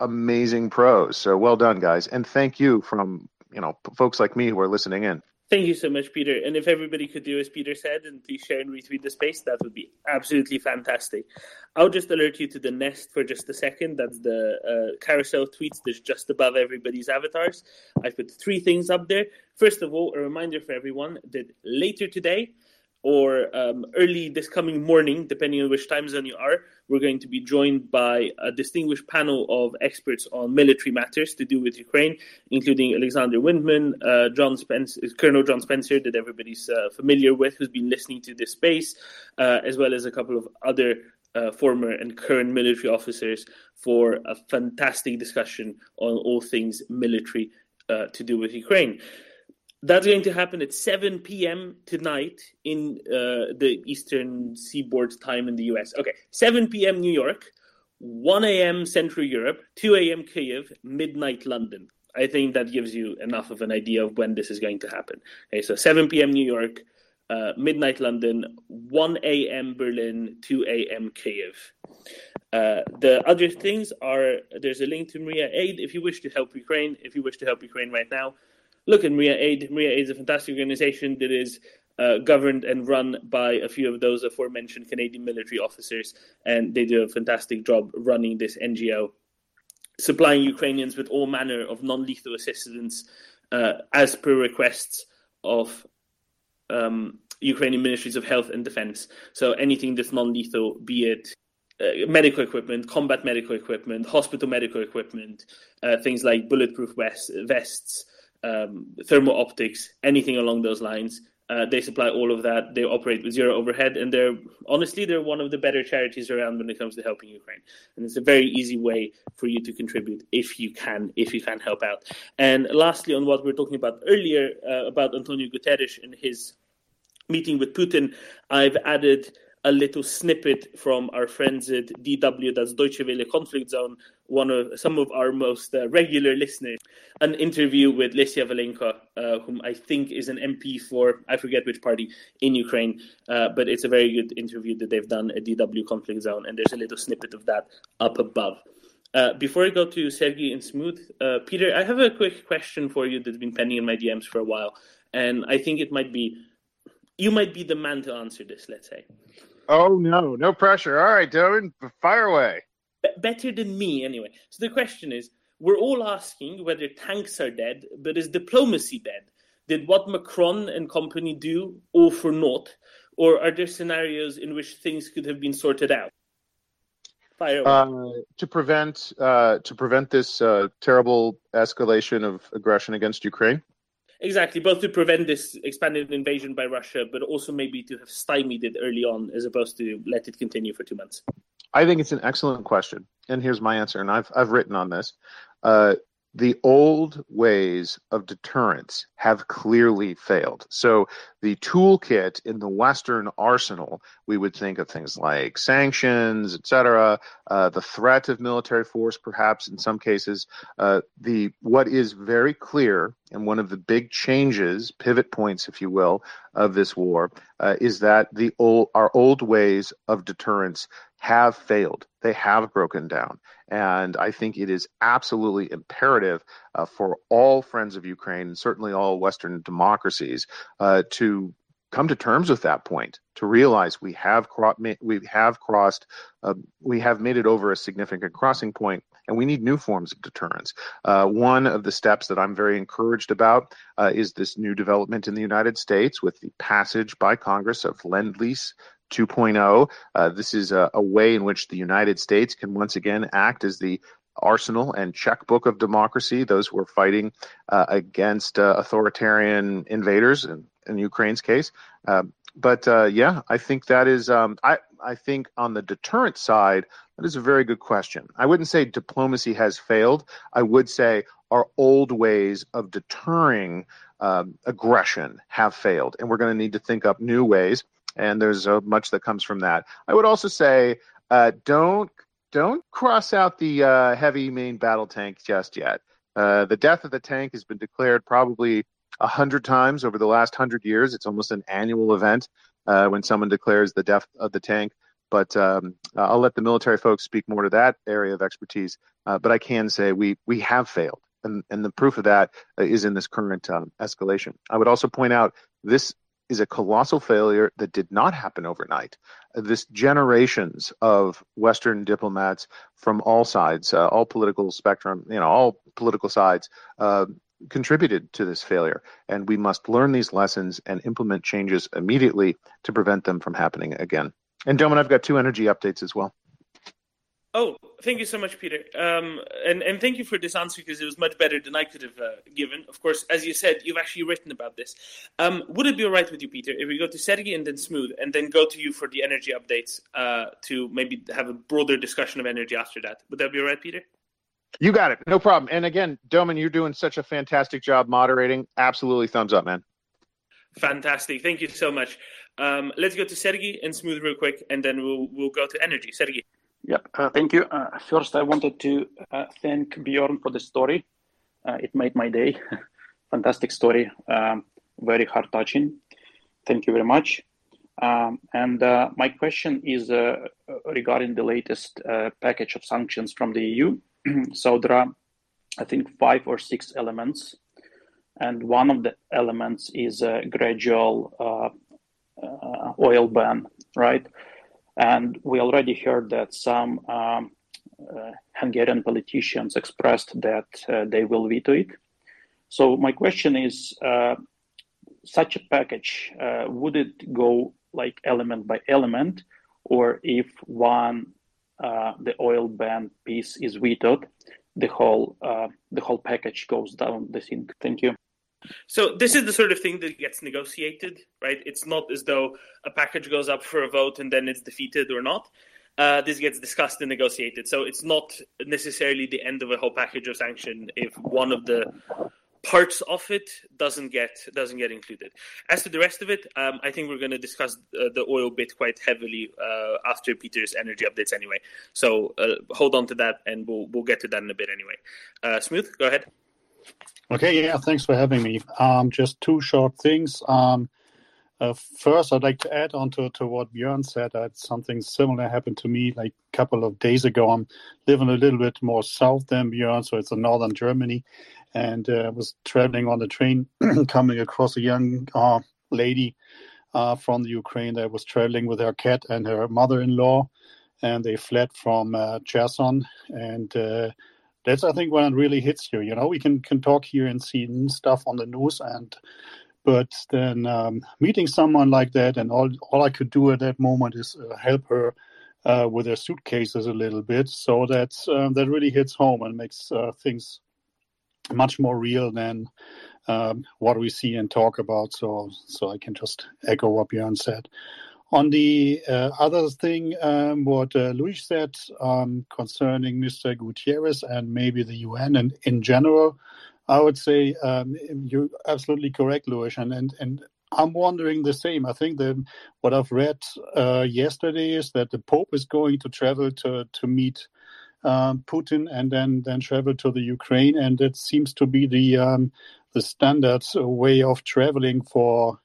amazing pros. So well done, guys, and thank you from you know folks like me who are listening in. Thank you so much, Peter. And if everybody could do as Peter said and please share and retweet the space, that would be absolutely fantastic. I'll just alert you to the nest for just a second. That's the uh, carousel tweets that's just above everybody's avatars. I put three things up there. First of all, a reminder for everyone that later today, or um, early this coming morning, depending on which time zone you are, we're going to be joined by a distinguished panel of experts on military matters to do with Ukraine, including Alexander Vindman, uh, John Spencer, Colonel John Spencer, that everybody's uh, familiar with, who's been listening to this space, uh, as well as a couple of other uh, former and current military officers for a fantastic discussion on all things military uh, to do with Ukraine. That's going to happen at 7 p.m. tonight in uh, the Eastern Seaboard time in the US. Okay, 7 p.m. New York, 1 a.m. Central Europe, 2 a.m. Kiev, midnight London. I think that gives you enough of an idea of when this is going to happen. Okay, so 7 p.m. New York, uh, midnight London, 1 a.m. Berlin, 2 a.m. Kiev. Uh, the other things are there's a link to Mriya Aid if you wish to help Ukraine. If you wish to help Ukraine right now, look at Mriya Aid. Mriya Aid is a fantastic organization that is uh, governed and run by a few of those aforementioned Canadian military officers, and they do a fantastic job running this NGO, supplying Ukrainians with all manner of non lethal assistance uh, as per requests of um, Ukrainian ministries of health and defense. So anything that's non lethal, be it uh, medical equipment, combat medical equipment, hospital medical equipment, uh, things like bulletproof vests, vests um, thermal optics, anything along those lines. Uh, they supply all of that. They operate with zero overhead, and they're honestly they're one of the better charities around when it comes to helping Ukraine. And it's a very easy way for you to contribute if you can, if you can help out. And lastly, on what we were talking about earlier uh, about Antonio Guterres and his meeting with Putin, I've added a little snippet from our friends at DW, that's Deutsche Welle Conflict Zone, one of some of our most uh, regular listeners, an interview with Lesia Vasylenko, uh, whom I think is an MP for I forget which party in Ukraine, uh, but it's a very good interview that they've done at DW Conflict Zone, and there's a little snippet of that up above. Uh, before I go to Sergey and Smooth, uh, Peter, I have a quick question for you that's been pending in my DMs for a while, and I think it might be you might be the man to answer this. Let's say. Oh no, no pressure. All right, Devin, fire away. B- better than me, anyway. So the question is: We're all asking whether tanks are dead, but is diplomacy dead? Did what Macron and company do all for naught, or are there scenarios in which things could have been sorted out? Fire away. Uh, to prevent uh, to prevent this uh, terrible escalation of aggression against Ukraine. Exactly, both to prevent this expanded invasion by Russia, but also maybe to have stymied it early on as opposed to let it continue for two months. I think it's an excellent question, and here's my answer. And I've I've written on this. Uh, the old ways of deterrence have clearly failed. So the toolkit in the Western arsenal, we would think of things like sanctions, etc., uh, the threat of military force, perhaps in some cases. Uh, the what is very clear and one of the big changes, pivot points, if you will, of this war, uh, is that the old our old ways of deterrence have failed. They have broken down. And I think it is absolutely imperative uh, for all friends of Ukraine, and certainly all Western democracies, uh, to come to terms with that point, to realize we have cro- we have crossed, uh, we have made it over a significant crossing point, and we need new forms of deterrence. Uh, one of the steps that I'm very encouraged about uh, is this new development in the United States with the passage by Congress of Lend Lease 2.0. Uh, this is a, a, way in which the United States can once again act as the arsenal and checkbook of democracy, those who are fighting uh, against uh, authoritarian invaders, in, in Ukraine's case. Uh, but yeah, I think that is, um, I, I think on the deterrent side, that is a very good question. I wouldn't say diplomacy has failed. I would say our old ways of deterring um, aggression have failed, and we're going to need to think up new ways and there's uh, much that comes from that. I would also say uh, don't don't cross out the uh, heavy main battle tank just yet. Uh, the death of the tank has been declared probably a hundred times over the last hundred years. It's almost an annual event uh, when someone declares the death of the tank. But um, I'll let the military folks speak more to that area of expertise. Uh, but I can say we we have failed. And, and the proof of that is in this current um, escalation. I would also point out this is a colossal failure that did not happen overnight. This generations of Western diplomats from all sides, uh, all political spectrum, you know, all political sides, uh, contributed to this failure. And we must learn these lessons and implement changes immediately to prevent them from happening again. And Doman, I've got two energy updates as well. Oh, thank you so much, Peter. Um, and, and thank you for this answer because it was much better than I could have uh, given. Of course, as you said, you've actually written about this. Um, would it be all right with you, Peter, if we go to Sergey and then Smooth, and then go to you for the energy updates uh, to maybe have a broader discussion of energy after that? Would that be all right, Peter? You got it. No problem. And again, Doman, you're doing such a fantastic job moderating. Absolutely thumbs up, man. Fantastic. Thank you so much. Um, let's go to Sergi and Smooth real quick, and then we'll we'll go to Energy. Sergi. Yep. Uh, thank you. Uh, first, I wanted to uh, thank Bjorn for the story. Uh, it made my day. Fantastic story. Um, very heart touching. Thank you very much. Um, and uh, my question is uh, regarding the latest package of sanctions from the EU. so there are, I think, five or six elements, and one of the elements is a gradual oil ban, right? And we already heard that some um, uh, Hungarian politicians expressed that they will veto it. So my question is, such a package would it go like element by element, or if one uh, the oil ban piece is vetoed, the whole uh, the whole package goes down the sink. Thank you. So this is the sort of thing that gets negotiated, right? It's not as though a package goes up for a vote and then it's defeated or not. Uh, this gets discussed and negotiated. So it's not necessarily the end of a whole package of sanction if one of the parts of it doesn't get doesn't get included. As to the rest of it, um, I think we're going to discuss uh, the oil bit quite heavily uh, after Peter's energy updates anyway. So uh, hold on to that, and we'll we'll get to that in a bit anyway. Uh, Smooth, go ahead. Okay, yeah, thanks for having me. Um, just two short things. Um, uh, first, I'd like to add on to, to what Björn said. That something similar happened to me like a couple of days ago. I'm living a little bit more south than Björn, so it's in northern Germany and uh, was traveling on the train, coming across a young uh, lady uh, from the Ukraine that was traveling with her cat and her mother-in-law, and they fled from uh, Cherson. And uh, that's, I think, when it really hits you. You know, we can can talk here and see stuff on the news, and but then um, meeting someone like that, and all all I could do at that moment is uh, help her. Uh, with her suitcases a little bit, so that um, that really hits home and makes uh, things much more real than um, what we see and talk about. So, so I can just echo what Björn said. On the uh, other thing, um, what uh, Luis said um, concerning Mr. Gutierrez and maybe the UN and in general, I would say um, you're absolutely correct, Luis. And, and, and I'm wondering the same. I think that what I've read uh, yesterday is that the Pope is going to travel to, to meet um, Putin and then then travel to the Ukraine, and that seems to be the um, the standard way of traveling for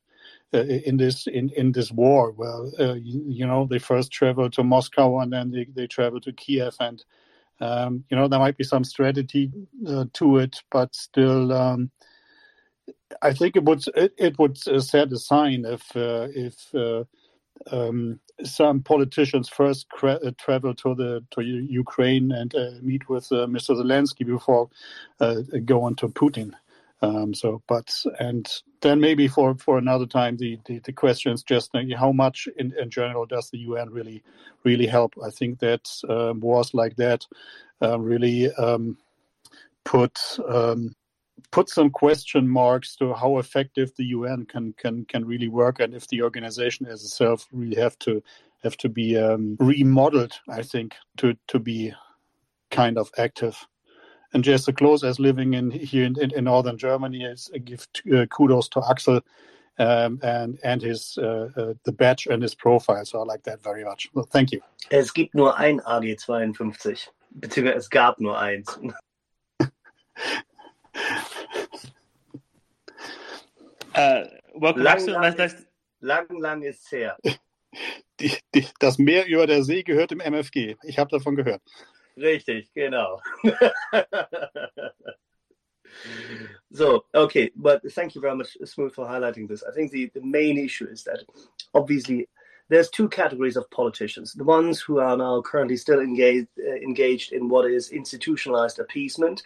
uh, in this in, in this war. Well, uh, you, you, know, they first travel to Moscow and then they, they travel to Kiev, and um, you know there might be some strategy uh, to it, but still. Um, I think it would it, it would uh, set a sign if uh, if um, some politicians first cra- travel to the to Ukraine and meet with Mr. Zelensky before going to Putin. Um, so, but and then maybe for, for another time, the, the, the question is just how much in, in general does the UN really really help? I think that um, wars like that uh, really um, put um, put some question marks to how effective the UN can can can really work, and if the organization as itself really have to have to be um, remodeled. I think to to be kind of active. And just to close, as living in here in, in, in northern Germany, is I give uh, kudos to Axel um, and and his uh, uh, the badge and his profile. So I like that very much. Well, thank you. Es gibt nur ein AG52, beziehungsweise es gab nur eins. Uh, welcome, lang, Axel. Lang, nice, nice. lang, lang ist her. Die, die, das Meer über der See gehört im MFG. Ich habe davon gehört. Richtig, genau. so, okay, but thank you very much, Smooth, for highlighting this. I think the, the main issue is that obviously there's two categories of politicians the ones who are now currently still engaged uh, engaged in what is institutionalized appeasement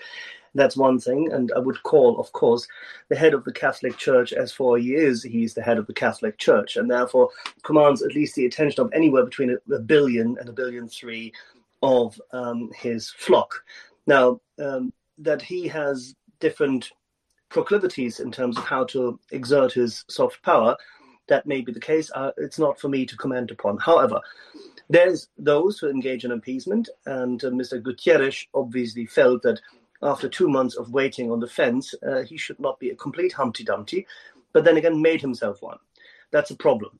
that's one thing. And I would call, of course, the head of the Catholic Church, as for he is, he's the head of the Catholic Church, and therefore commands at least the attention of anywhere between a, a billion and a billion three of um, his flock. Now, um, that he has different proclivities in terms of how to exert his soft power that may be the case. Uh, it's not for me to comment upon. However, there's those who engage in appeasement, and uh, Mr. Gutierrez obviously felt that after two months of waiting on the fence, uh, he should not be a complete Humpty Dumpty, but then again made himself one. That's a problem.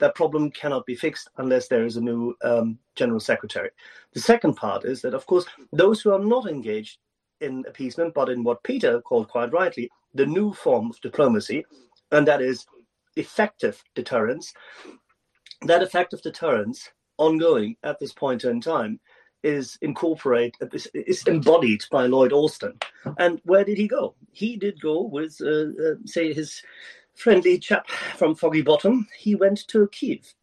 That problem cannot be fixed unless there is a new um, general secretary. The second part is that, of course, those who are not engaged in appeasement, but in what Peter called quite rightly the new form of diplomacy, and that is effective deterrence. That effective deterrence, ongoing at this point in time, is incorporate is embodied by Lloyd Austin. And where did he go? He did go with, uh, uh, say, his friendly chap from Foggy Bottom. He went to Kiev,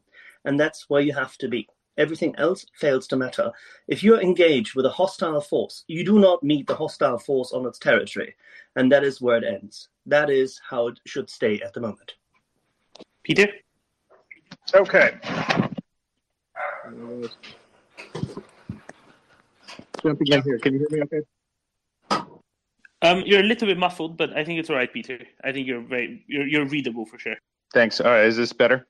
and that's where you have to be. Everything else fails to matter. If you're engaged with a hostile force, you do not meet the hostile force on its territory, and that is where it ends. That is how it should stay at the moment. Peter? Okay. jumping in here. Can you hear me okay? Um, you're a little bit muffled, but I think it's all right, Peter. I think you're very you're, you're readable for sure. Thanks. All right, is this better?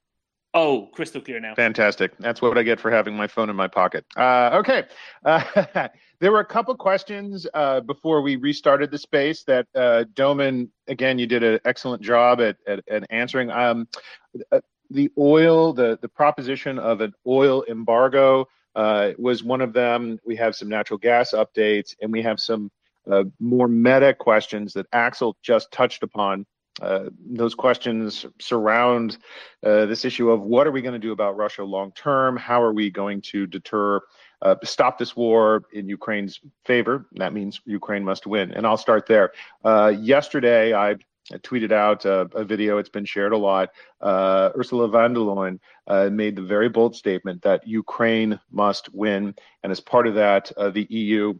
Oh, crystal clear now. Fantastic. That's what I get for having my phone in my pocket. Uh, okay. Uh, there were a couple questions uh, before we restarted the space that uh, Doman, again, you did an excellent job at, at, at answering. Um, uh, the oil, the, the proposition of an oil embargo uh, was one of them. We have some natural gas updates, and we have some uh, more meta questions that Axel just touched upon. Uh, those questions surround uh, this issue of what are we going to do about Russia long term? How are we going to deter, uh, stop this war in Ukraine's favor? That means Ukraine must win. And I'll start there. Uh, yesterday, I tweeted out a, a, video. It's been shared a lot. Uh, Ursula von der Leyen made the very bold statement that Ukraine must win, and as part of that, the EU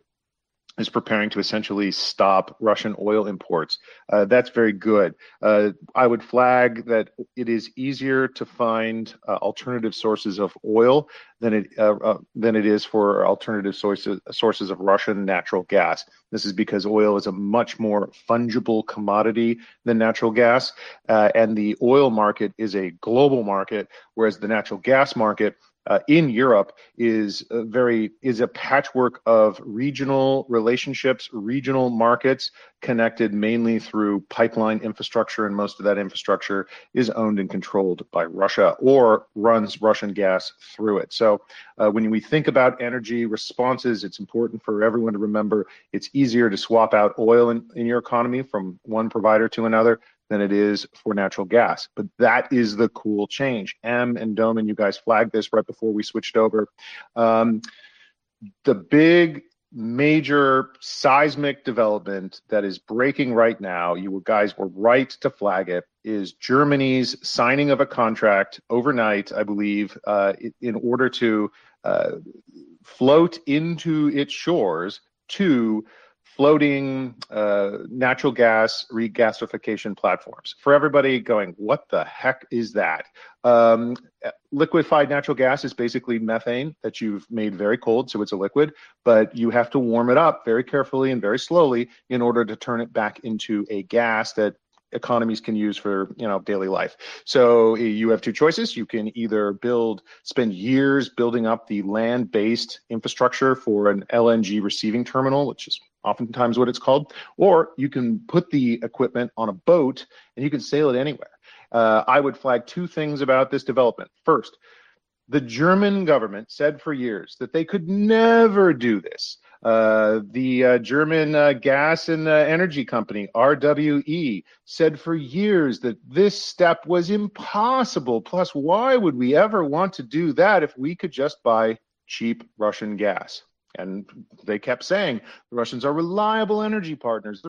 is preparing to essentially stop Russian oil imports. Uh, that's very good. Uh, I would flag that it is easier to find uh, alternative sources of oil than it uh, uh, than it is for alternative sources sources of Russian natural gas. This is because oil is a much more fungible commodity than natural gas, uh, and the oil market is a global market, whereas the natural gas market uh, in Europe is very is a patchwork of regional relationships, regional markets connected mainly through pipeline infrastructure, and most of that infrastructure is owned and controlled by Russia or runs Russian gas through it. So uh, when we think about energy responses, it's important for everyone to remember it's easier to swap out oil in, in your economy from one provider to another than it is for natural gas. But that is the cool change. M and Doman, you guys flagged this right before we switched over. Um, the big major seismic development that is breaking right now, you guys were right to flag it, is Germany's signing of a contract overnight, I believe, uh, in order to uh, float into its shores to floating uh, natural gas regasification platforms. For everybody going, what the heck is that? Um, liquefied natural gas is basically methane that you've made very cold, so it's a liquid, but you have to warm it up very carefully and very slowly in order to turn it back into a gas that economies can use for you know daily life so you have two choices you can either build spend years building up the land based infrastructure for an lng receiving terminal which is oftentimes what it's called, or you can put the equipment on a boat and you can sail it anywhere. Uh, I would flag two things about this development. First, the German government said for years that they could never do this. Uh, the uh, German uh, gas and uh, energy company, RWE, said for years that this step was impossible. Plus, why would we ever want to do that if we could just buy cheap Russian gas? And they kept saying the Russians are reliable energy partners.